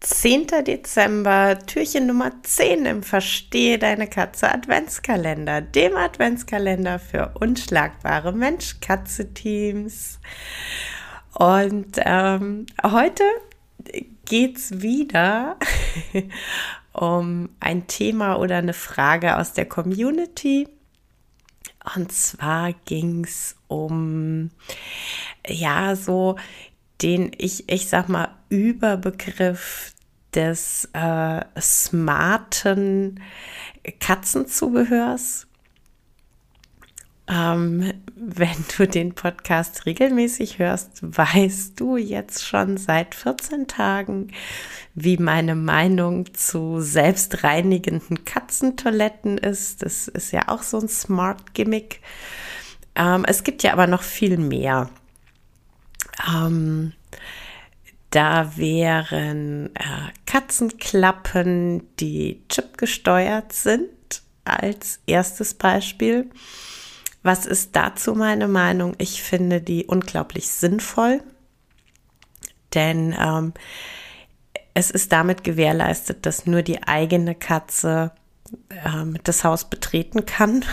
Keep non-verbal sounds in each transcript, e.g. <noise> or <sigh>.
10. Dezember, Türchen Nummer 10 im Verstehe deine Katze Adventskalender, dem Adventskalender für unschlagbare Mensch-Katze-Teams. Und ähm, heute geht's wieder <laughs> um ein Thema oder eine Frage aus der Community. Und zwar ging's um, ja, so den ich, ich sag mal, Überbegriff des äh, smarten Katzenzubehörs. Ähm, wenn du den Podcast regelmäßig hörst, weißt du jetzt schon seit 14 Tagen, wie meine Meinung zu selbstreinigenden Katzentoiletten ist. Das ist ja auch so ein Smart Gimmick. Ähm, es gibt ja aber noch viel mehr. Ähm, da wären äh, Katzenklappen, die chipgesteuert sind, als erstes Beispiel. Was ist dazu meine Meinung? Ich finde die unglaublich sinnvoll, denn ähm, es ist damit gewährleistet, dass nur die eigene Katze ähm, das Haus betreten kann,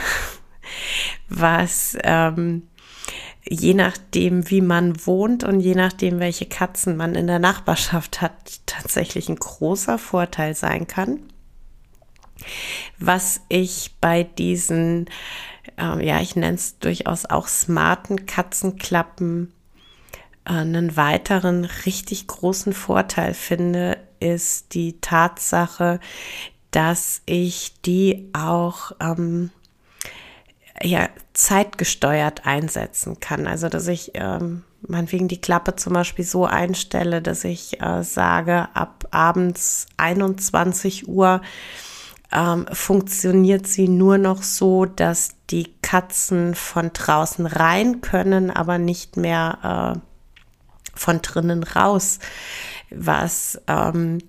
<laughs> was ähm, je nachdem, wie man wohnt und je nachdem, welche Katzen man in der Nachbarschaft hat, tatsächlich ein großer Vorteil sein kann. Was ich bei diesen, äh, ja, ich nenne es durchaus auch smarten Katzenklappen, äh, einen weiteren richtig großen Vorteil finde, ist die Tatsache, dass ich die auch ähm, ja, zeitgesteuert einsetzen kann. Also, dass ich ähm, meinetwegen die Klappe zum Beispiel so einstelle, dass ich äh, sage, ab abends 21 Uhr ähm, funktioniert sie nur noch so, dass die Katzen von draußen rein können, aber nicht mehr äh, von drinnen raus, was ähm,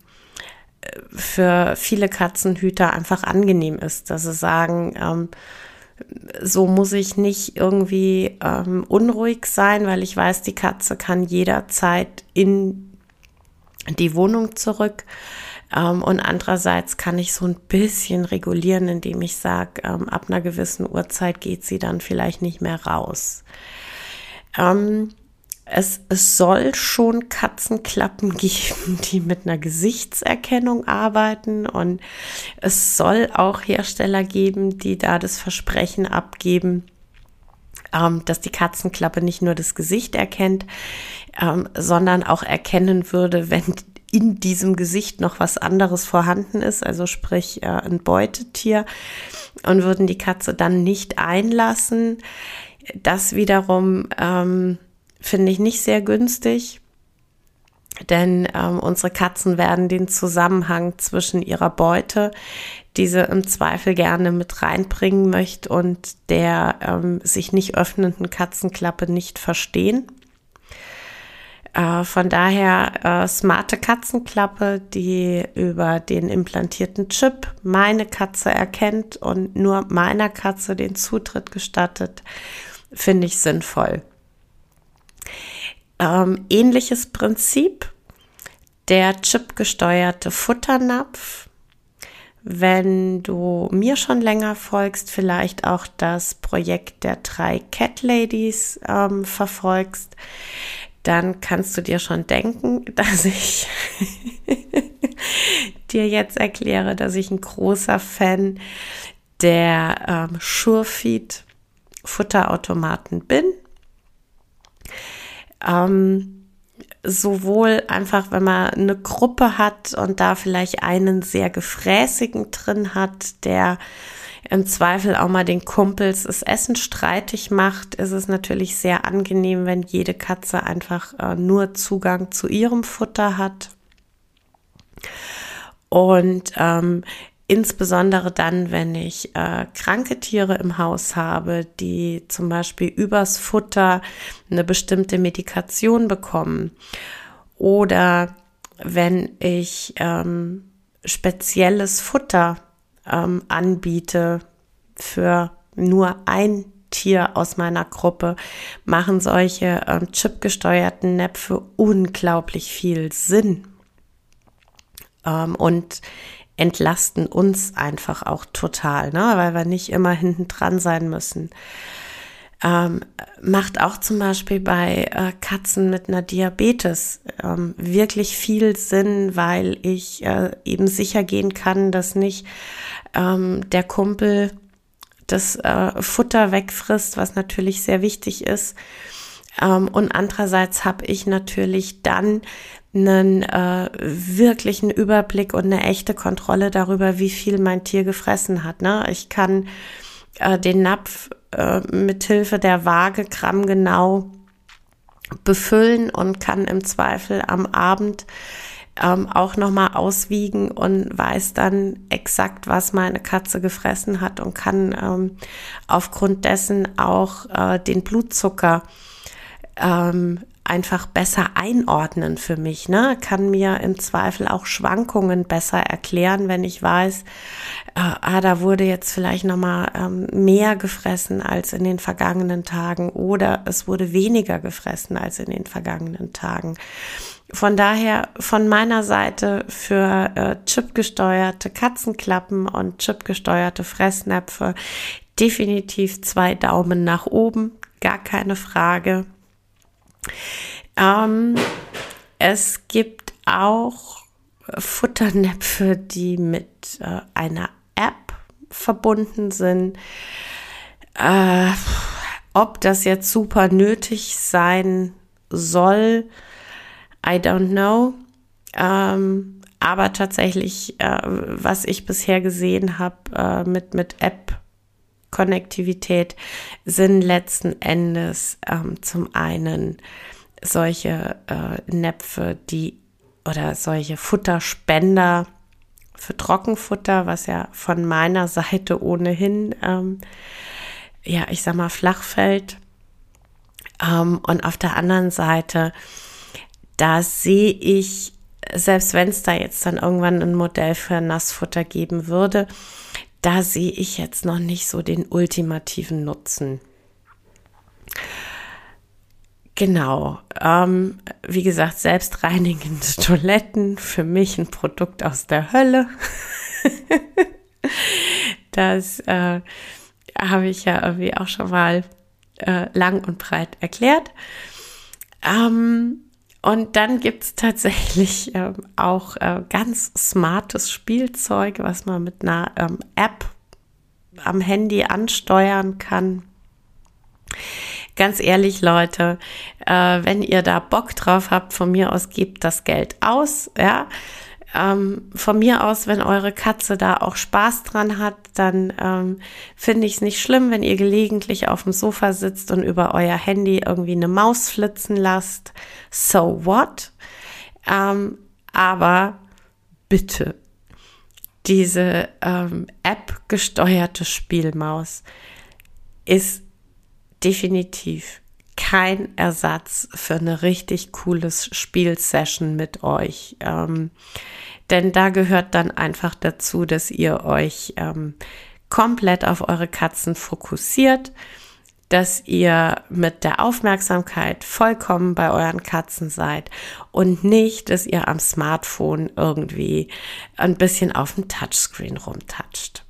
für viele Katzenhüter einfach angenehm ist, dass sie sagen, ähm, so muss ich nicht irgendwie ähm, unruhig sein, weil ich weiß, die Katze kann jederzeit in die Wohnung zurück. Ähm, und andererseits kann ich so ein bisschen regulieren, indem ich sage, ähm, ab einer gewissen Uhrzeit geht sie dann vielleicht nicht mehr raus. Ähm, es, es soll schon Katzenklappen <laughs> geben, die mit einer Gesichtserkennung arbeiten und es soll auch Hersteller geben, die da das Versprechen abgeben, ähm, dass die Katzenklappe nicht nur das Gesicht erkennt, ähm, sondern auch erkennen würde, wenn in diesem Gesicht noch was anderes vorhanden ist, also sprich äh, ein Beutetier, und würden die Katze dann nicht einlassen. Das wiederum ähm, finde ich nicht sehr günstig, denn ähm, unsere Katzen werden den Zusammenhang zwischen ihrer Beute, die sie im Zweifel gerne mit reinbringen möchte, und der ähm, sich nicht öffnenden Katzenklappe nicht verstehen. Äh, von daher äh, smarte Katzenklappe, die über den implantierten Chip meine Katze erkennt und nur meiner Katze den Zutritt gestattet, finde ich sinnvoll. Ähm, ähnliches Prinzip, der chipgesteuerte Futternapf. Wenn du mir schon länger folgst, vielleicht auch das Projekt der drei Cat Ladies ähm, verfolgst, dann kannst du dir schon denken, <laughs> dass ich <laughs> dir jetzt erkläre, dass ich ein großer Fan der ähm, Surefeed Futterautomaten bin ähm, sowohl einfach, wenn man eine Gruppe hat und da vielleicht einen sehr gefräßigen drin hat, der im Zweifel auch mal den Kumpels das Essen streitig macht, ist es natürlich sehr angenehm, wenn jede Katze einfach äh, nur Zugang zu ihrem Futter hat. Und ähm, Insbesondere dann, wenn ich äh, kranke Tiere im Haus habe, die zum Beispiel übers Futter eine bestimmte Medikation bekommen. Oder wenn ich ähm, spezielles Futter ähm, anbiete für nur ein Tier aus meiner Gruppe, machen solche ähm, chipgesteuerten Näpfe unglaublich viel Sinn. ähm, und entlasten uns einfach auch total, ne? weil wir nicht immer hinten dran sein müssen. Ähm, macht auch zum Beispiel bei äh, Katzen mit einer Diabetes ähm, wirklich viel Sinn, weil ich äh, eben sicher gehen kann, dass nicht ähm, der Kumpel das äh, Futter wegfrisst, was natürlich sehr wichtig ist. Ähm, und andererseits habe ich natürlich dann einen äh, wirklichen Überblick und eine echte Kontrolle darüber, wie viel mein Tier gefressen hat. Ne? Ich kann äh, den Napf äh, mit Hilfe der Waage grammgenau befüllen und kann im Zweifel am Abend ähm, auch nochmal auswiegen und weiß dann exakt, was meine Katze gefressen hat und kann ähm, aufgrund dessen auch äh, den Blutzucker ähm, einfach besser einordnen für mich, ne? Kann mir im Zweifel auch Schwankungen besser erklären, wenn ich weiß, äh, ah, da wurde jetzt vielleicht nochmal ähm, mehr gefressen als in den vergangenen Tagen oder es wurde weniger gefressen als in den vergangenen Tagen. Von daher von meiner Seite für äh, chipgesteuerte Katzenklappen und chipgesteuerte Fressnäpfe definitiv zwei Daumen nach oben, gar keine Frage. Ähm, es gibt auch Futternäpfe, die mit äh, einer App verbunden sind. Äh, ob das jetzt super nötig sein soll, I don't know. Ähm, aber tatsächlich, äh, was ich bisher gesehen habe äh, mit, mit App-Konnektivität, sind letzten Endes ähm, zum einen solche äh, Näpfe, die oder solche Futterspender für Trockenfutter, was ja von meiner <laughs> Seite ohnehin, ähm, ja, ich sag mal, flach fällt. Ähm, und auf der anderen Seite, da sehe ich, selbst wenn es da jetzt dann irgendwann ein Modell für Nassfutter geben würde, da sehe ich jetzt noch nicht so den ultimativen Nutzen. Genau. Ähm, wie gesagt, selbstreinigende <laughs> Toiletten, für mich ein Produkt aus der Hölle. <laughs> das äh, habe ich ja irgendwie auch schon mal äh, lang und breit erklärt. Ähm, und dann gibt es tatsächlich ähm, auch äh, ganz smartes Spielzeug, was man mit einer ähm, App am Handy ansteuern kann ganz ehrlich, Leute, äh, wenn ihr da Bock drauf habt, von mir aus gebt das Geld aus, ja. Ähm, von mir aus, wenn eure Katze da auch Spaß dran hat, dann ähm, finde ich es nicht schlimm, wenn ihr gelegentlich auf dem Sofa sitzt und über euer Handy irgendwie eine Maus flitzen lasst. So what? Ähm, aber bitte, diese ähm, App-gesteuerte Spielmaus ist definitiv kein Ersatz für eine richtig cooles Spielsession mit euch. Ähm, denn da gehört dann einfach dazu, dass ihr euch ähm, komplett auf eure Katzen fokussiert, dass ihr mit der Aufmerksamkeit vollkommen bei euren Katzen seid und nicht, dass ihr am Smartphone irgendwie ein bisschen auf dem Touchscreen rumtatscht.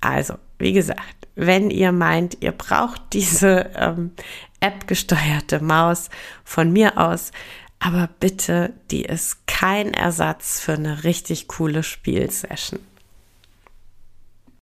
Also, wie gesagt, wenn ihr meint, ihr braucht diese ähm, App-gesteuerte Maus von mir aus, aber bitte, die ist kein Ersatz für eine richtig coole Spielsession.